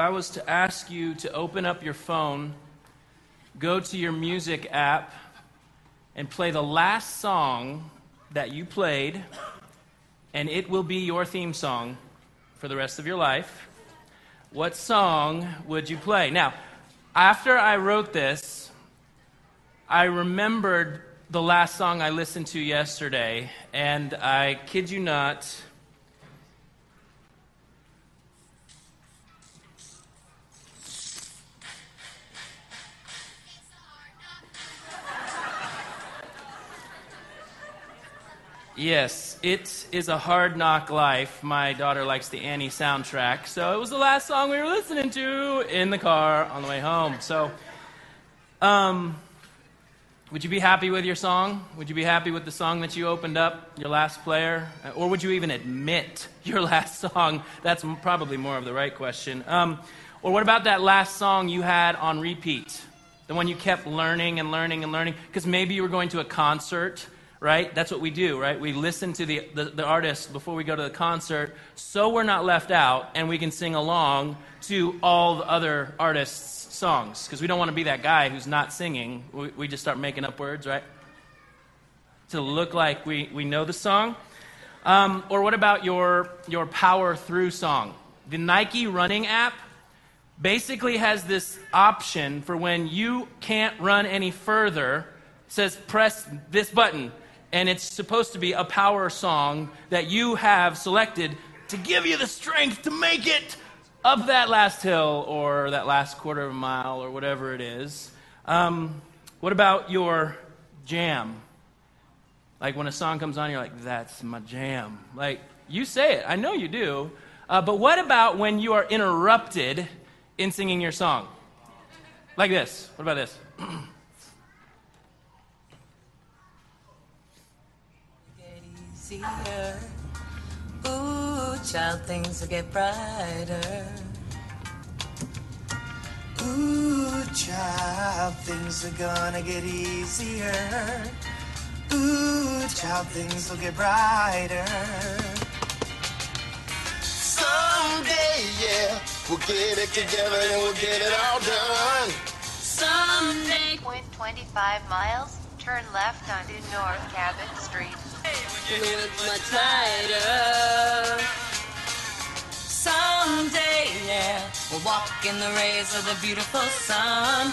I was to ask you to open up your phone, go to your music app, and play the last song that you played, and it will be your theme song for the rest of your life, what song would you play? Now, after I wrote this, I remembered the last song I listened to yesterday, and I kid you not, Yes, it is a hard knock life. My daughter likes the Annie soundtrack, so it was the last song we were listening to in the car on the way home. So, um, would you be happy with your song? Would you be happy with the song that you opened up, your last player? Or would you even admit your last song? That's probably more of the right question. Um, or what about that last song you had on repeat? The one you kept learning and learning and learning? Because maybe you were going to a concert right? That's what we do, right? We listen to the, the, the, artist before we go to the concert so we're not left out and we can sing along to all the other artists' songs. Because we don't want to be that guy who's not singing. We, we just start making up words, right? To look like we, we know the song. Um, or what about your, your power through song? The Nike running app basically has this option for when you can't run any further says press this button and it's supposed to be a power song that you have selected to give you the strength to make it up that last hill or that last quarter of a mile or whatever it is. Um, what about your jam? Like when a song comes on, you're like, that's my jam. Like, you say it. I know you do. Uh, but what about when you are interrupted in singing your song? Like this. What about this? easier. Ooh, child, things will get brighter. Ooh, child, things are gonna get easier. Ooh, child, things will get brighter. Someday, yeah, we'll get it together and we'll get it all done. Someday. Point 25 miles, turn left onto North Cabot Street look much lighter. Someday, yeah, we'll walk in the rays of the beautiful sun.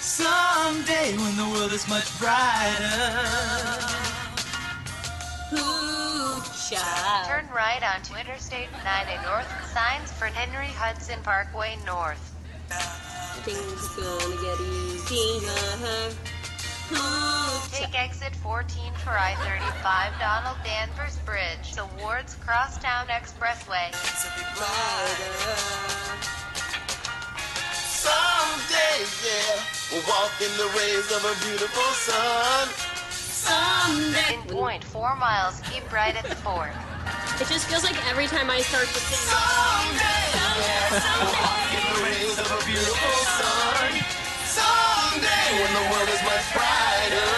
Someday, when the world is much brighter. Ooh, child. Turn right onto Interstate 90 North. Signs for Henry Hudson Parkway North. Things gonna get easier. Take exit 14 for I-35 Donald Danvers Bridge towards Crosstown Expressway. Someday, yeah, we'll walk in the rays of a beautiful sun. Someday. In point four miles, keep right at the fort. It just feels like every time I start to sing. Someday, yeah, we'll walk in the rays of a beautiful sun. Someday, when the world is much brighter.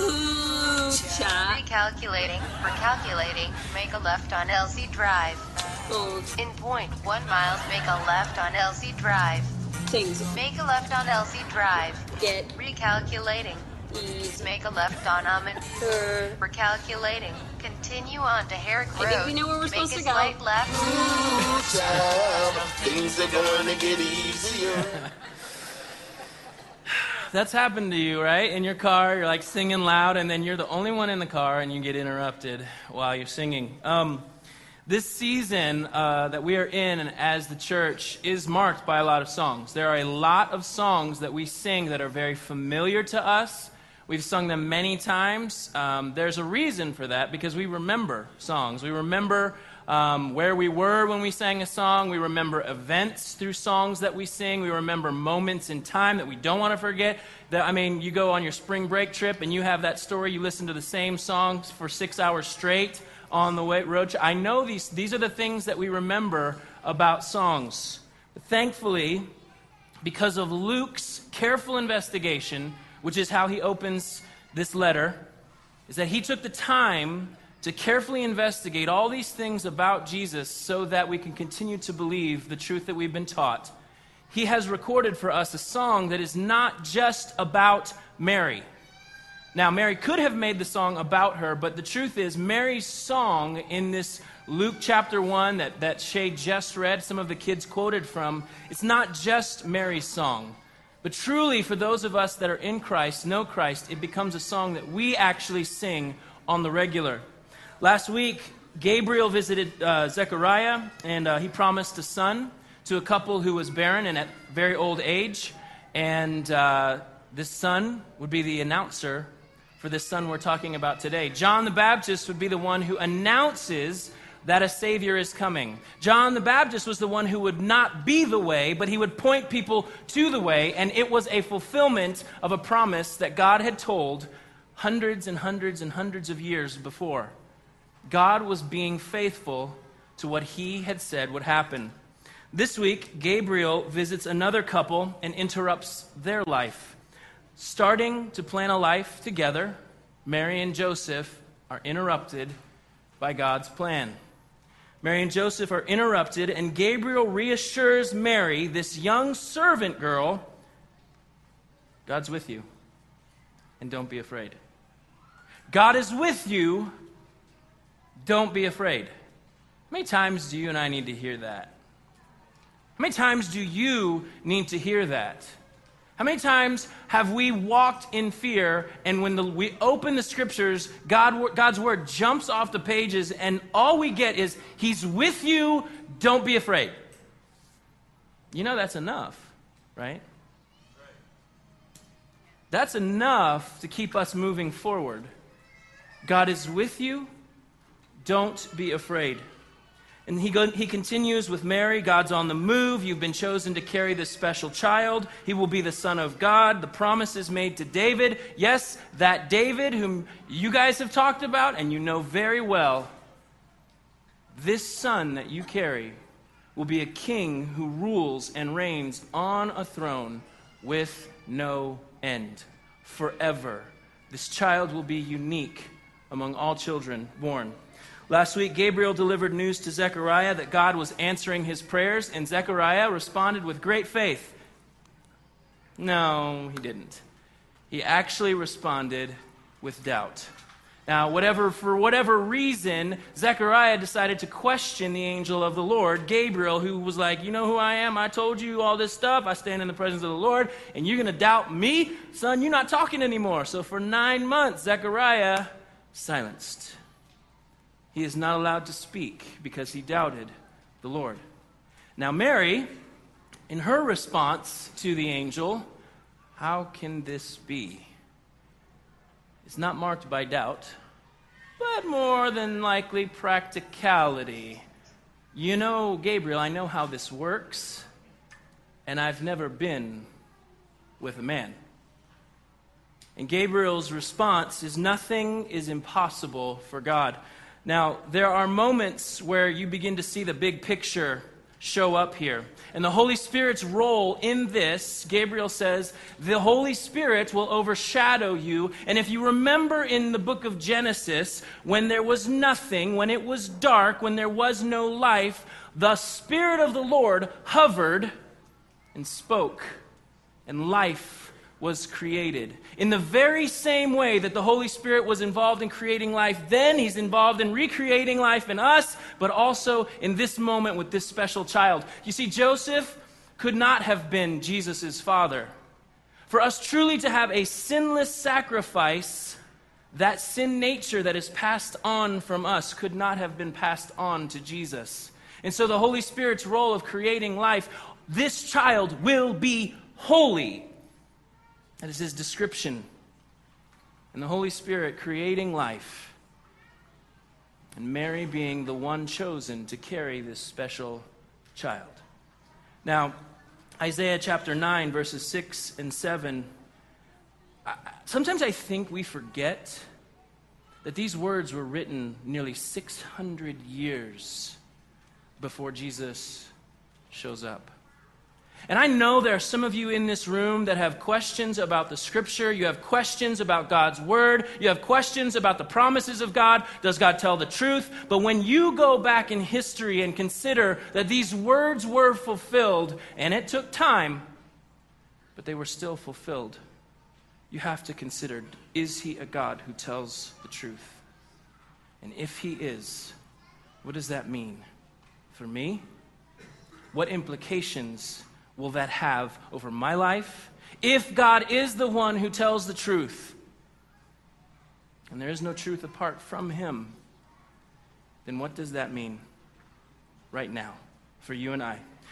Ooh, child. Recalculating. Recalculating. Make a left on Elsie Drive. In point one miles, make a left on Elsie Drive. Things Make a left on Elsie Drive. get Recalculating. Easy. Make a left on Almond. Her. Recalculating. Continue on to Herrick I think we know where we're Make supposed to go. Make slight left. Ooh, child, things are gonna get easier. That's happened to you, right? In your car, you're like singing loud, and then you're the only one in the car, and you get interrupted while you're singing. Um, this season uh, that we are in as the church is marked by a lot of songs. There are a lot of songs that we sing that are very familiar to us. We've sung them many times. Um, there's a reason for that because we remember songs. We remember um, where we were when we sang a song. We remember events through songs that we sing. We remember moments in time that we don't want to forget. That, I mean, you go on your spring break trip and you have that story. You listen to the same songs for six hours straight on the way, road trip. I know these, these are the things that we remember about songs. But thankfully, because of Luke's careful investigation, which is how he opens this letter, is that he took the time to carefully investigate all these things about Jesus so that we can continue to believe the truth that we've been taught, he has recorded for us a song that is not just about Mary. Now, Mary could have made the song about her, but the truth is, Mary's song in this Luke chapter 1 that, that Shay just read, some of the kids quoted from, it's not just Mary's song. But truly, for those of us that are in Christ, know Christ, it becomes a song that we actually sing on the regular. Last week, Gabriel visited uh, Zechariah, and uh, he promised a son to a couple who was barren and at very old age. And uh, this son would be the announcer for this son we're talking about today. John the Baptist would be the one who announces that a Savior is coming. John the Baptist was the one who would not be the way, but he would point people to the way, and it was a fulfillment of a promise that God had told hundreds and hundreds and hundreds of years before. God was being faithful to what he had said would happen. This week, Gabriel visits another couple and interrupts their life. Starting to plan a life together, Mary and Joseph are interrupted by God's plan. Mary and Joseph are interrupted, and Gabriel reassures Mary, this young servant girl, God's with you, and don't be afraid. God is with you, don't be afraid. How many times do you and I need to hear that? How many times do you need to hear that? How many times have we walked in fear, and when the, we open the scriptures, God, God's word jumps off the pages, and all we get is, He's with you, don't be afraid. You know that's enough, right? That's enough to keep us moving forward. God is with you, don't be afraid. And he, go, he continues with Mary God's on the move. You've been chosen to carry this special child. He will be the Son of God. The promise is made to David. Yes, that David, whom you guys have talked about and you know very well, this son that you carry will be a king who rules and reigns on a throne with no end forever. This child will be unique among all children born. Last week, Gabriel delivered news to Zechariah that God was answering his prayers, and Zechariah responded with great faith. No, he didn't. He actually responded with doubt. Now, whatever, for whatever reason, Zechariah decided to question the angel of the Lord, Gabriel, who was like, You know who I am? I told you all this stuff. I stand in the presence of the Lord, and you're going to doubt me? Son, you're not talking anymore. So for nine months, Zechariah silenced. He is not allowed to speak because he doubted the Lord. Now, Mary, in her response to the angel, how can this be? It's not marked by doubt, but more than likely practicality. You know, Gabriel, I know how this works, and I've never been with a man. And Gabriel's response is nothing is impossible for God. Now, there are moments where you begin to see the big picture show up here. And the Holy Spirit's role in this, Gabriel says, the Holy Spirit will overshadow you. And if you remember in the book of Genesis, when there was nothing, when it was dark, when there was no life, the Spirit of the Lord hovered and spoke, and life was created. In the very same way that the Holy Spirit was involved in creating life, then He's involved in recreating life in us, but also in this moment with this special child. You see, Joseph could not have been Jesus' father. For us truly to have a sinless sacrifice, that sin nature that is passed on from us could not have been passed on to Jesus. And so the Holy Spirit's role of creating life, this child will be holy that is his description. And the Holy Spirit creating life. And Mary being the one chosen to carry this special child. Now, Isaiah chapter 9, verses 6 and 7. Sometimes I think we forget that these words were written nearly 600 years before Jesus shows up. And I know there are some of you in this room that have questions about the scripture. You have questions about God's word. You have questions about the promises of God. Does God tell the truth? But when you go back in history and consider that these words were fulfilled, and it took time, but they were still fulfilled, you have to consider is he a God who tells the truth? And if he is, what does that mean for me? What implications will that have over my life? If God is the one who tells the truth, and there is no truth apart from him, then what does that mean right now for you and I?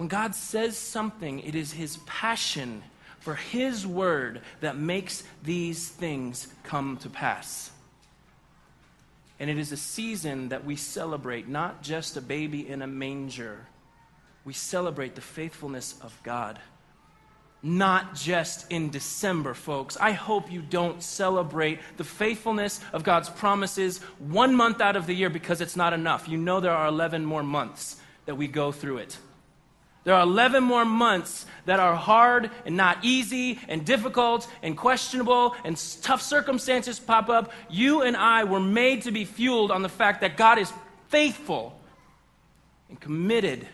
When God says something, it is his passion for his word that makes these things come to pass. And it is a season that we celebrate not just a baby in a manger, we celebrate the faithfulness of God. Not just in December, folks. I hope you don't celebrate the faithfulness of God's promises one month out of the year because it's not enough. You know there are 11 more months that we go through it. There are 11 more months that are hard and not easy and difficult and questionable and tough circumstances pop up. You and I were made to be fueled on the fact that God is faithful and committed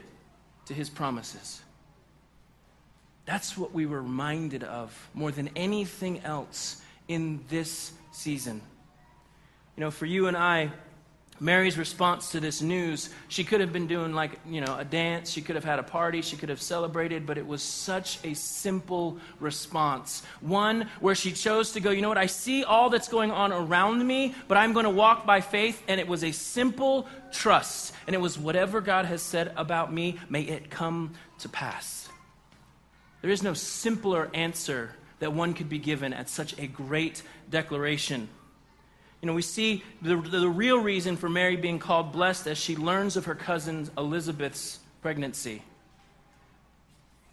to his promises. That's what we were reminded of more than anything else in this season. You know, for you and I, Mary's response to this news, she could have been doing like, you know, a dance, she could have had a party, she could have celebrated, but it was such a simple response. One where she chose to go, you know what, I see all that's going on around me, but I'm going to walk by faith, and it was a simple trust. And it was whatever God has said about me, may it come to pass. There is no simpler answer that one could be given at such a great declaration. You know, we see the, the real reason for Mary being called blessed as she learns of her cousin Elizabeth's pregnancy.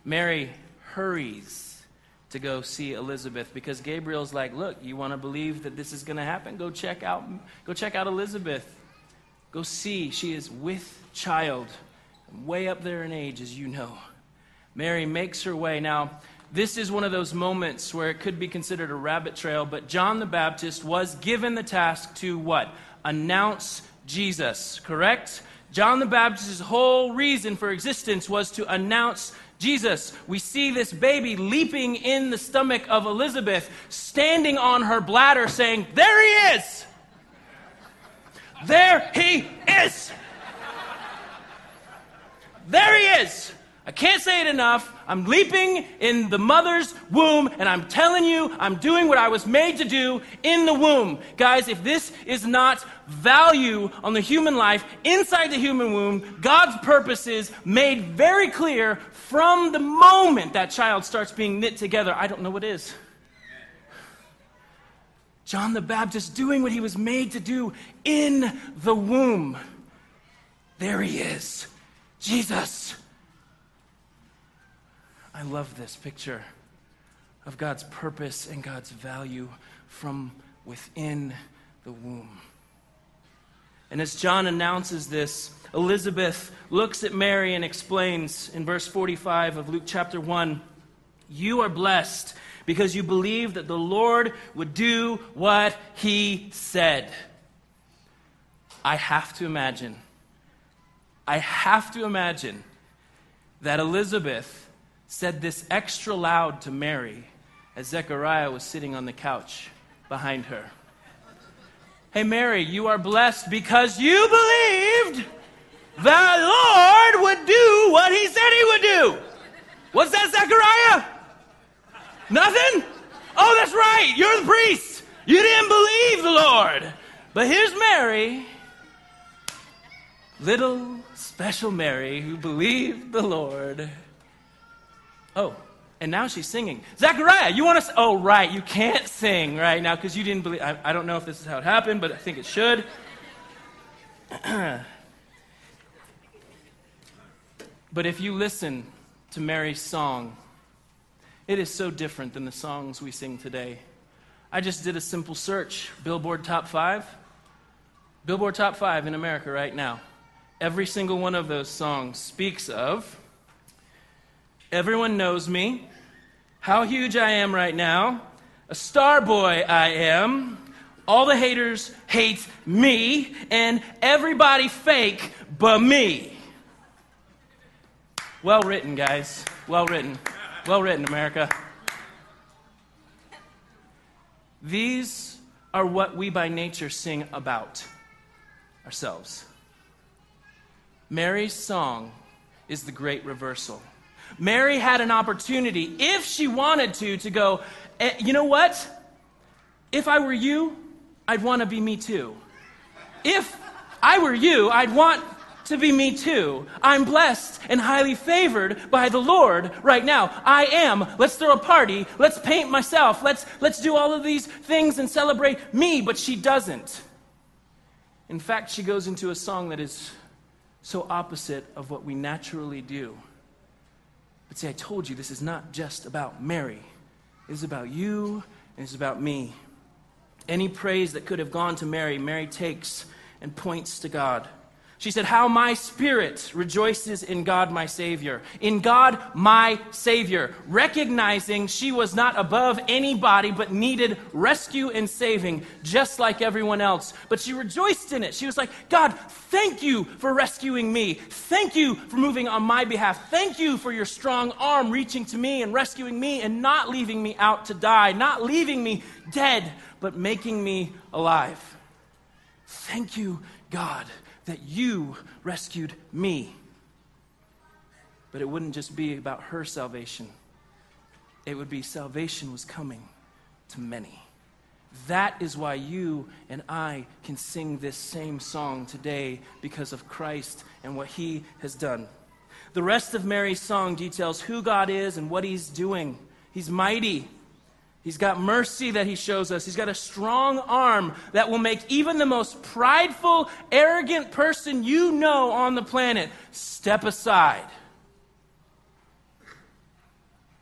Mary hurries to go see Elizabeth because Gabriel's like, "Look, you want to believe that this is going to happen? Go check out go check out Elizabeth. Go see she is with child, way up there in age as you know." Mary makes her way. Now, this is one of those moments where it could be considered a rabbit trail, but John the Baptist was given the task to what? Announce Jesus, correct? John the Baptist's whole reason for existence was to announce Jesus. We see this baby leaping in the stomach of Elizabeth, standing on her bladder, saying, There he is! There he is! There he is! I can't say it enough. I'm leaping in the mother's womb, and I'm telling you, I'm doing what I was made to do in the womb. Guys, if this is not value on the human life inside the human womb, God's purposes made very clear from the moment that child starts being knit together, I don't know what is. John the Baptist doing what he was made to do in the womb. There he is, Jesus. I love this picture of God's purpose and God's value from within the womb. And as John announces this, Elizabeth looks at Mary and explains in verse 45 of Luke chapter 1 You are blessed because you believe that the Lord would do what he said. I have to imagine, I have to imagine that Elizabeth said this extra loud to Mary as Zechariah was sitting on the couch behind her. Hey, Mary, you are blessed because you believed the Lord would do what he said he would do. What's that, Zechariah? Nothing? Oh, that's right. You're the priest. You didn't believe the Lord. But here's Mary, little special Mary, who believed the Lord. Oh, And now she's singing. Zechariah, you want to? Oh, right. You can't sing right now because you didn't believe. I, I don't know if this is how it happened, but I think it should. but if you listen to Mary's song, it is so different than the songs we sing today. I just did a simple search Billboard Top 5. Billboard Top 5 in America right now. Every single one of those songs speaks of Everyone Knows Me, How Huge I Am Right Now, A Star Boy I Am, All the Haters Hate Me, and Everybody Fake But Me. Well written, guys. Well written. Well written, America. These are what we by nature sing about ourselves. Mary's song is the great reversal. Mary had an opportunity, if she wanted to, to go, eh, you know what? If I were you, I'd want to be me too. If I were you, I'd want to be me too. I'm blessed and highly favored by the Lord right now. I am. Let's throw a party. Let's paint myself. Let's, let's do all of these things and celebrate me. But she doesn't. In fact, she goes into a song that is so opposite of what we naturally do. But see, I told you this is not just about Mary, it is about you and it's about me. Any praise that could have gone to Mary, Mary takes and points to God. She said, How my spirit rejoices in God my Savior. In God my Savior. Recognizing she was not above anybody but needed rescue and saving, just like everyone else. But she rejoiced in it. She was like, God, thank you for rescuing me. Thank you for moving on my behalf. Thank you for your strong arm reaching to me and rescuing me and not leaving me out to die, not leaving me dead, but making me alive. Thank you, God that you rescued me. But it wouldn't just be about her salvation, it would be salvation was coming to many. That is why you and I can sing this same song today because of Christ and what he has done. The rest of Mary's song details who God is and what he's doing. He's mighty, He's got mercy that he shows us. He's got a strong arm that will make even the most prideful, arrogant person you know on the planet step aside.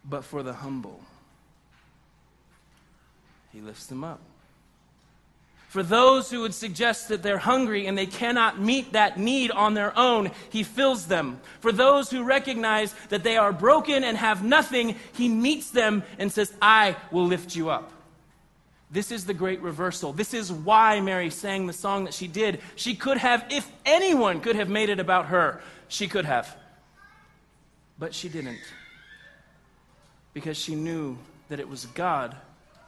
But for the humble, he lifts them up. For those who would suggest that they're hungry and they cannot meet that need on their own, He fills them. For those who recognize that they are broken and have nothing, He meets them and says, I will lift you up. This is the great reversal. This is why Mary sang the song that she did. She could have, if anyone could have made it about her, she could have. But she didn't. Because she knew that it was God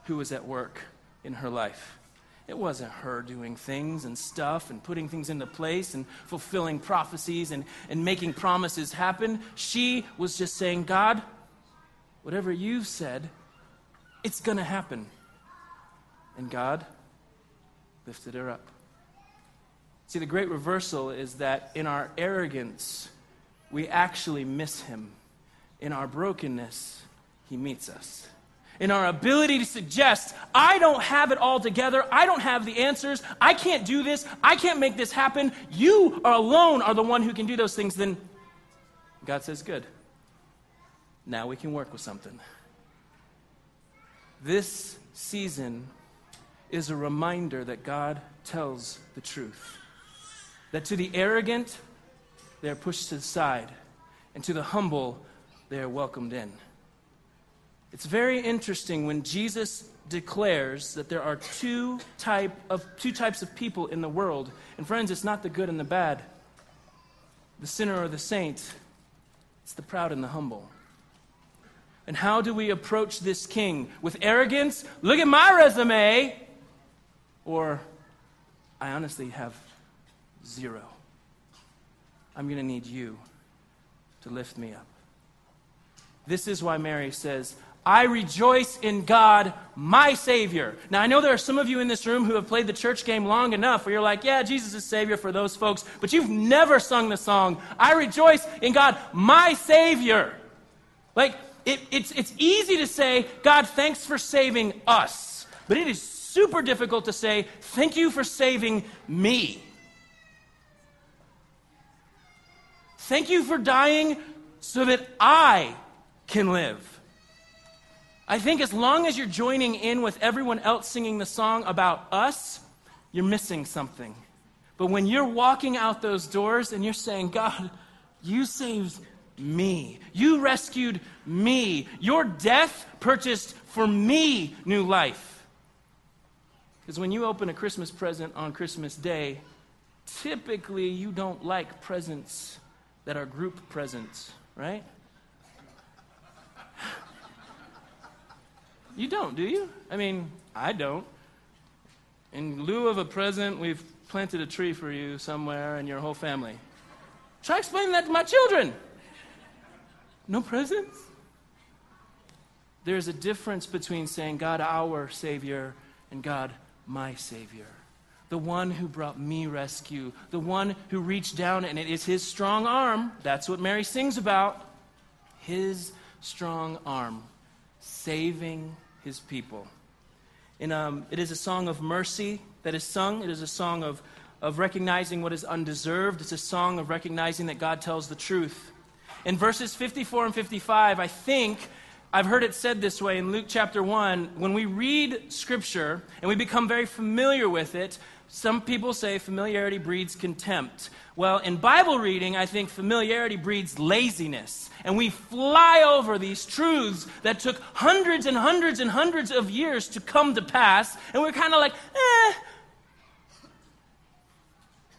who was at work in her life. It wasn't her doing things and stuff and putting things into place and fulfilling prophecies and, and making promises happen. She was just saying, God, whatever you've said, it's going to happen. And God lifted her up. See, the great reversal is that in our arrogance, we actually miss Him. In our brokenness, He meets us in our ability to suggest, I don't have it all together. I don't have the answers. I can't do this. I can't make this happen. You are alone are the one who can do those things. Then God says, Good. Now we can work with something. This season is a reminder that God tells the truth. That to the arrogant, they are pushed to the side, and to the humble, they are welcomed in. It's very interesting when Jesus declares that there are two, type of, two types of people in the world. And friends, it's not the good and the bad, the sinner or the saint, it's the proud and the humble. And how do we approach this king? With arrogance? Look at my resume! Or, I honestly have zero. I'm going to need you to lift me up. This is why Mary says, I rejoice in God, my Savior. Now, I know there are some of you in this room who have played the church game long enough where you're like, yeah, Jesus is Savior for those folks, but you've never sung the song, I rejoice in God, my Savior. Like, it, it's, it's easy to say, God, thanks for saving us. But it is super difficult to say, thank you for saving me. Thank you for dying so that I can live. I think as long as you're joining in with everyone else singing the song about us, you're missing something. But when you're walking out those doors and you're saying, God, you saved me, you rescued me, your death purchased for me new life. Because when you open a Christmas present on Christmas Day, typically you don't like presents that are group presents, right? You don't, do you? I mean, I don't. In lieu of a present, we've planted a tree for you somewhere and your whole family. Try explaining that to my children. No presents? There's a difference between saying, God, our Savior, and God, my Savior. The one who brought me rescue, the one who reached down, and it is his strong arm. That's what Mary sings about. His strong arm, saving his people. And, um, it is a song of mercy that is sung. It is a song of, of recognizing what is undeserved. It's a song of recognizing that God tells the truth. In verses 54 and 55, I think I've heard it said this way in Luke chapter 1 when we read scripture and we become very familiar with it, some people say familiarity breeds contempt. Well, in Bible reading, I think familiarity breeds laziness. And we fly over these truths that took hundreds and hundreds and hundreds of years to come to pass, and we're kind of like, eh.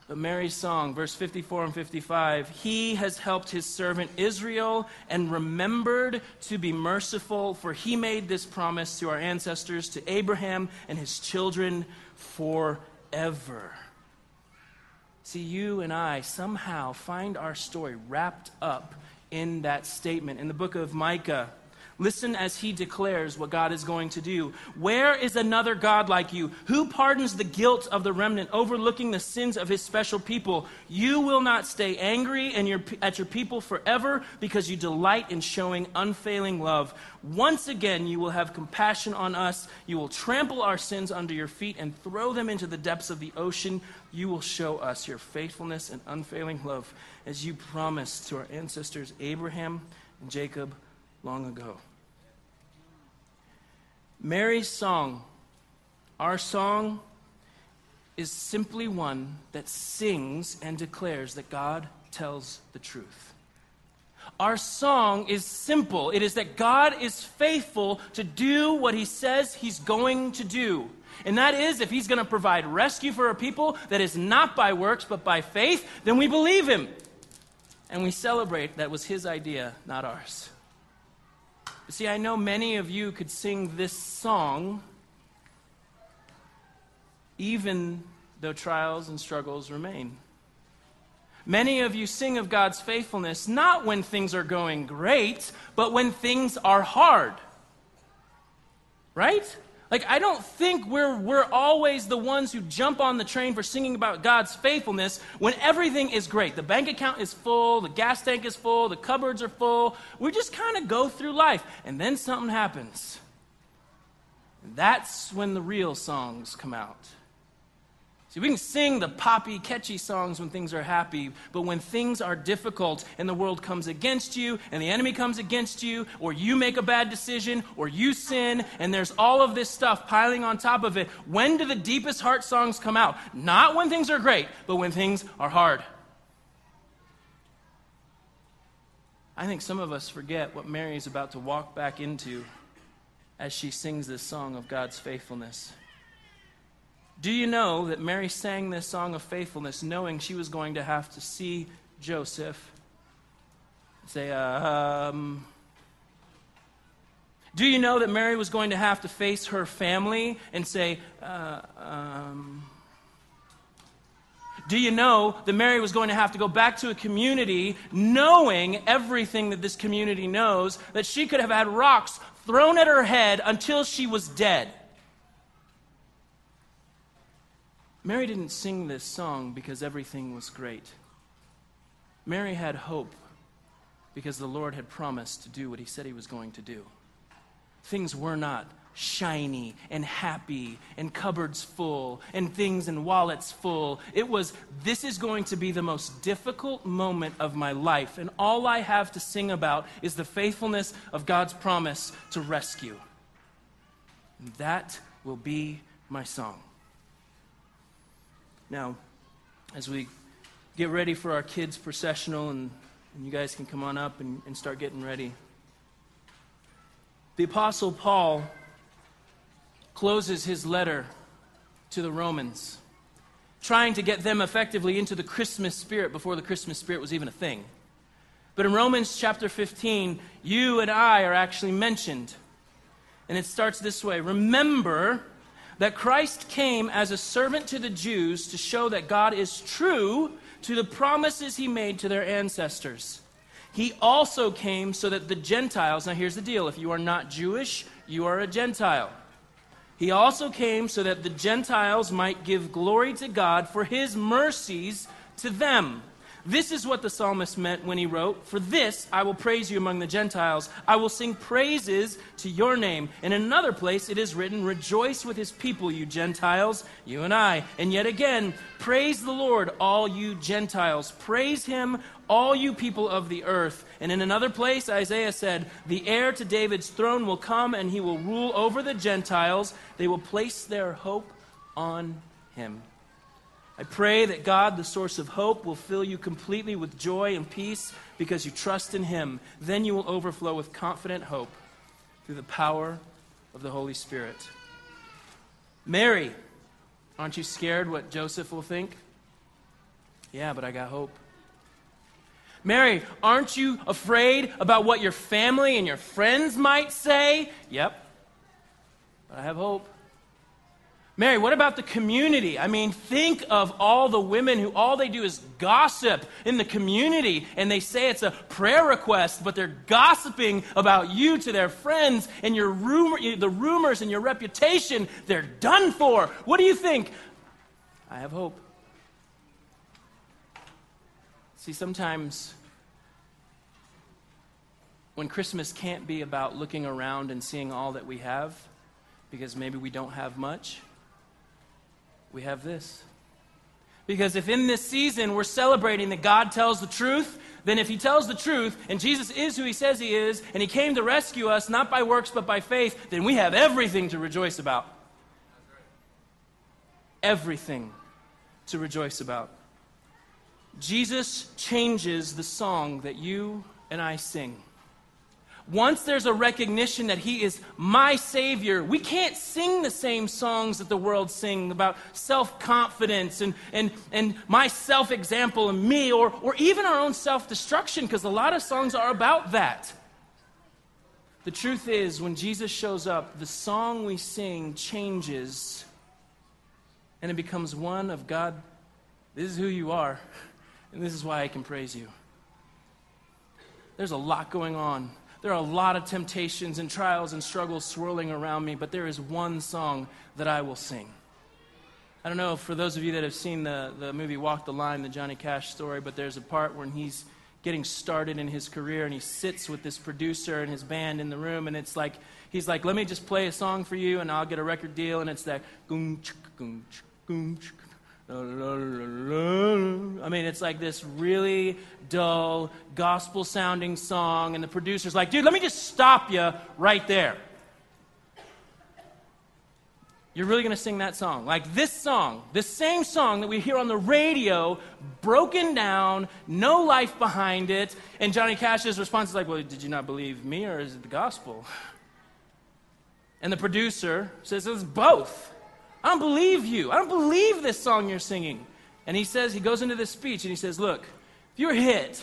But Mary's song, verse 54 and 55, He has helped His servant Israel and remembered to be merciful, for He made this promise to our ancestors, to Abraham and his children forever. See, you and I somehow find our story wrapped up in that statement. In the book of Micah, listen as he declares what God is going to do. Where is another God like you? Who pardons the guilt of the remnant, overlooking the sins of his special people? You will not stay angry and your, at your people forever because you delight in showing unfailing love. Once again, you will have compassion on us. You will trample our sins under your feet and throw them into the depths of the ocean you will show us your faithfulness and unfailing love as you promised to our ancestors Abraham and Jacob long ago. Mary's song, our song, is simply one that sings and declares that God tells the truth. Our song is simple. It is that God is faithful to do what he says he's going to do. And that is, if he's going to provide rescue for a people that is not by works but by faith, then we believe him. And we celebrate that was his idea, not ours. See, I know many of you could sing this song even though trials and struggles remain. Many of you sing of God's faithfulness not when things are going great, but when things are hard. Right? Like, I don't think we're, we're always the ones who jump on the train for singing about God's faithfulness when everything is great. The bank account is full, the gas tank is full, the cupboards are full. We just kind of go through life, and then something happens. That's when the real songs come out. See, we can sing the poppy, catchy songs when things are happy, but when things are difficult and the world comes against you and the enemy comes against you, or you make a bad decision, or you sin, and there's all of this stuff piling on top of it, when do the deepest heart songs come out? Not when things are great, but when things are hard. I think some of us forget what Mary is about to walk back into as she sings this song of God's faithfulness. Do you know that Mary sang this song of faithfulness knowing she was going to have to see Joseph? Say, um, do you know that Mary was going to have to face her family and say, uh, um, do you know that Mary was going to have to go back to a community knowing everything that this community knows, that she could have had rocks thrown at her head until she was dead? Mary didn't sing this song because everything was great. Mary had hope because the Lord had promised to do what he said he was going to do. Things were not shiny and happy and cupboards full and things and wallets full. It was, this is going to be the most difficult moment of my life, and all I have to sing about is the faithfulness of God's promise to rescue. And that will be my song. Now, as we get ready for our kids' processional, and, and you guys can come on up and, and start getting ready. The Apostle Paul closes his letter to the Romans, trying to get them effectively into the Christmas spirit before the Christmas spirit was even a thing. But in Romans chapter 15, you and I are actually mentioned. And it starts this way Remember that Christ came as a servant to the Jews to show that God is true to the promises he made to their ancestors. He also came so that the Gentiles, now here's the deal if you are not Jewish, you are a Gentile. He also came so that the Gentiles might give glory to God for his mercies to them. This is what the psalmist meant when he wrote, For this I will praise you among the Gentiles. I will sing praises to your name. In another place it is written, Rejoice with his people, you Gentiles, you and I. And yet again, praise the Lord, all you Gentiles. Praise him, all you people of the earth. And in another place, Isaiah said, The heir to David's throne will come, and he will rule over the Gentiles. They will place their hope on him. I pray that God, the source of hope, will fill you completely with joy and peace because you trust in Him. Then you will overflow with confident hope through the power of the Holy Spirit. Mary, aren't you scared what Joseph will think? Yeah, but I got hope. Mary, aren't you afraid about what your family and your friends might say? Yep, but I have hope. Mary, what about the community? I mean, think of all the women who all they do is gossip in the community and they say it's a prayer request, but they're gossiping about you to their friends and your rumor, the rumors and your reputation, they're done for. What do you think? I have hope. See, sometimes when Christmas can't be about looking around and seeing all that we have, because maybe we don't have much we have this. Because if in this season we're celebrating that God tells the truth, then if He tells the truth and Jesus is who He says He is and He came to rescue us not by works but by faith, then we have everything to rejoice about. Everything to rejoice about. Jesus changes the song that you and I sing. Once there's a recognition that He is my Savior, we can't sing the same songs that the world sing about self confidence and, and, and my self example and me, or, or even our own self destruction, because a lot of songs are about that. The truth is, when Jesus shows up, the song we sing changes and it becomes one of God, this is who you are, and this is why I can praise you. There's a lot going on there are a lot of temptations and trials and struggles swirling around me, but there is one song that I will sing. I don't know for those of you that have seen the, the movie Walk the Line, the Johnny Cash story, but there's a part when he's getting started in his career and he sits with this producer and his band in the room and it's like he's like let me just play a song for you and i'll get a record deal and it's that goom, goom, goom, I mean, it's like this really dull, gospel sounding song, and the producer's like, dude, let me just stop you right there. You're really going to sing that song. Like this song, this same song that we hear on the radio, broken down, no life behind it. And Johnny Cash's response is like, well, did you not believe me or is it the gospel? And the producer says it's both. I don't believe you. I don't believe this song you're singing. And he says, he goes into this speech and he says, Look, if you're hit,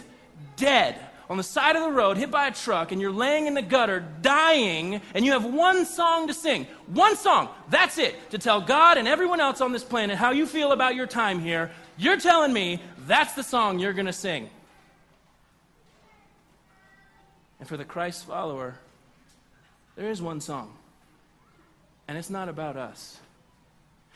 dead, on the side of the road, hit by a truck, and you're laying in the gutter, dying, and you have one song to sing, one song, that's it, to tell God and everyone else on this planet how you feel about your time here, you're telling me that's the song you're going to sing. And for the Christ follower, there is one song, and it's not about us.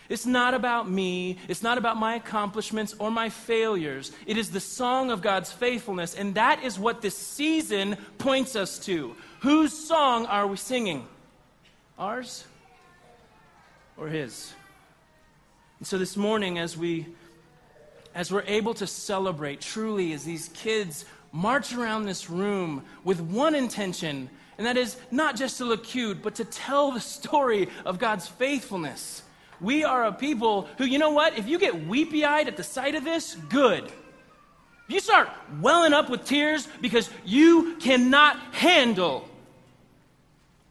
It's not about me. It's not about my accomplishments or my failures. It is the song of God's faithfulness. And that is what this season points us to. Whose song are we singing? Ours or His? And so this morning, as we as we're able to celebrate truly as these kids march around this room with one intention, and that is not just to look cute, but to tell the story of God's faithfulness. We are a people who, you know what? If you get weepy eyed at the sight of this, good. If you start welling up with tears because you cannot handle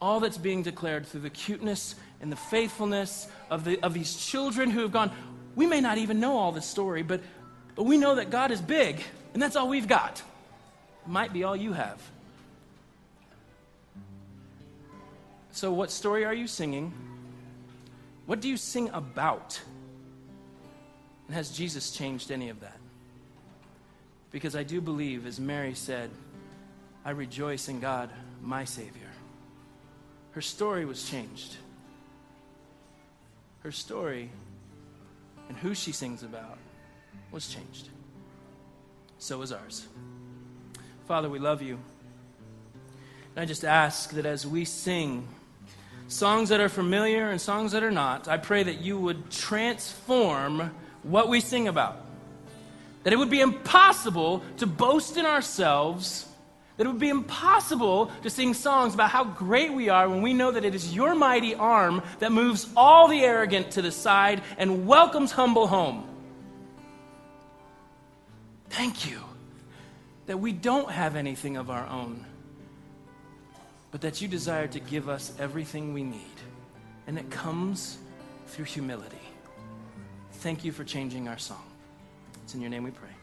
all that's being declared through the cuteness and the faithfulness of, the, of these children who have gone, we may not even know all the story, but, but we know that God is big, and that's all we've got. Might be all you have. So, what story are you singing? What do you sing about? And has Jesus changed any of that? Because I do believe, as Mary said, I rejoice in God, my Savior. Her story was changed. Her story and who she sings about was changed. So is ours. Father, we love you. And I just ask that as we sing songs that are familiar and songs that are not, I pray that you would transform what we sing about. That it would be impossible to boast in ourselves. That it would be impossible to sing songs about how great we are when we know that it is your mighty arm that moves all the arrogant to the side and welcomes humble home. Thank you that we don't have anything of our own, but that you desire to give us everything we need. And it comes through humility. Thank you for changing our song. It's in your name we pray.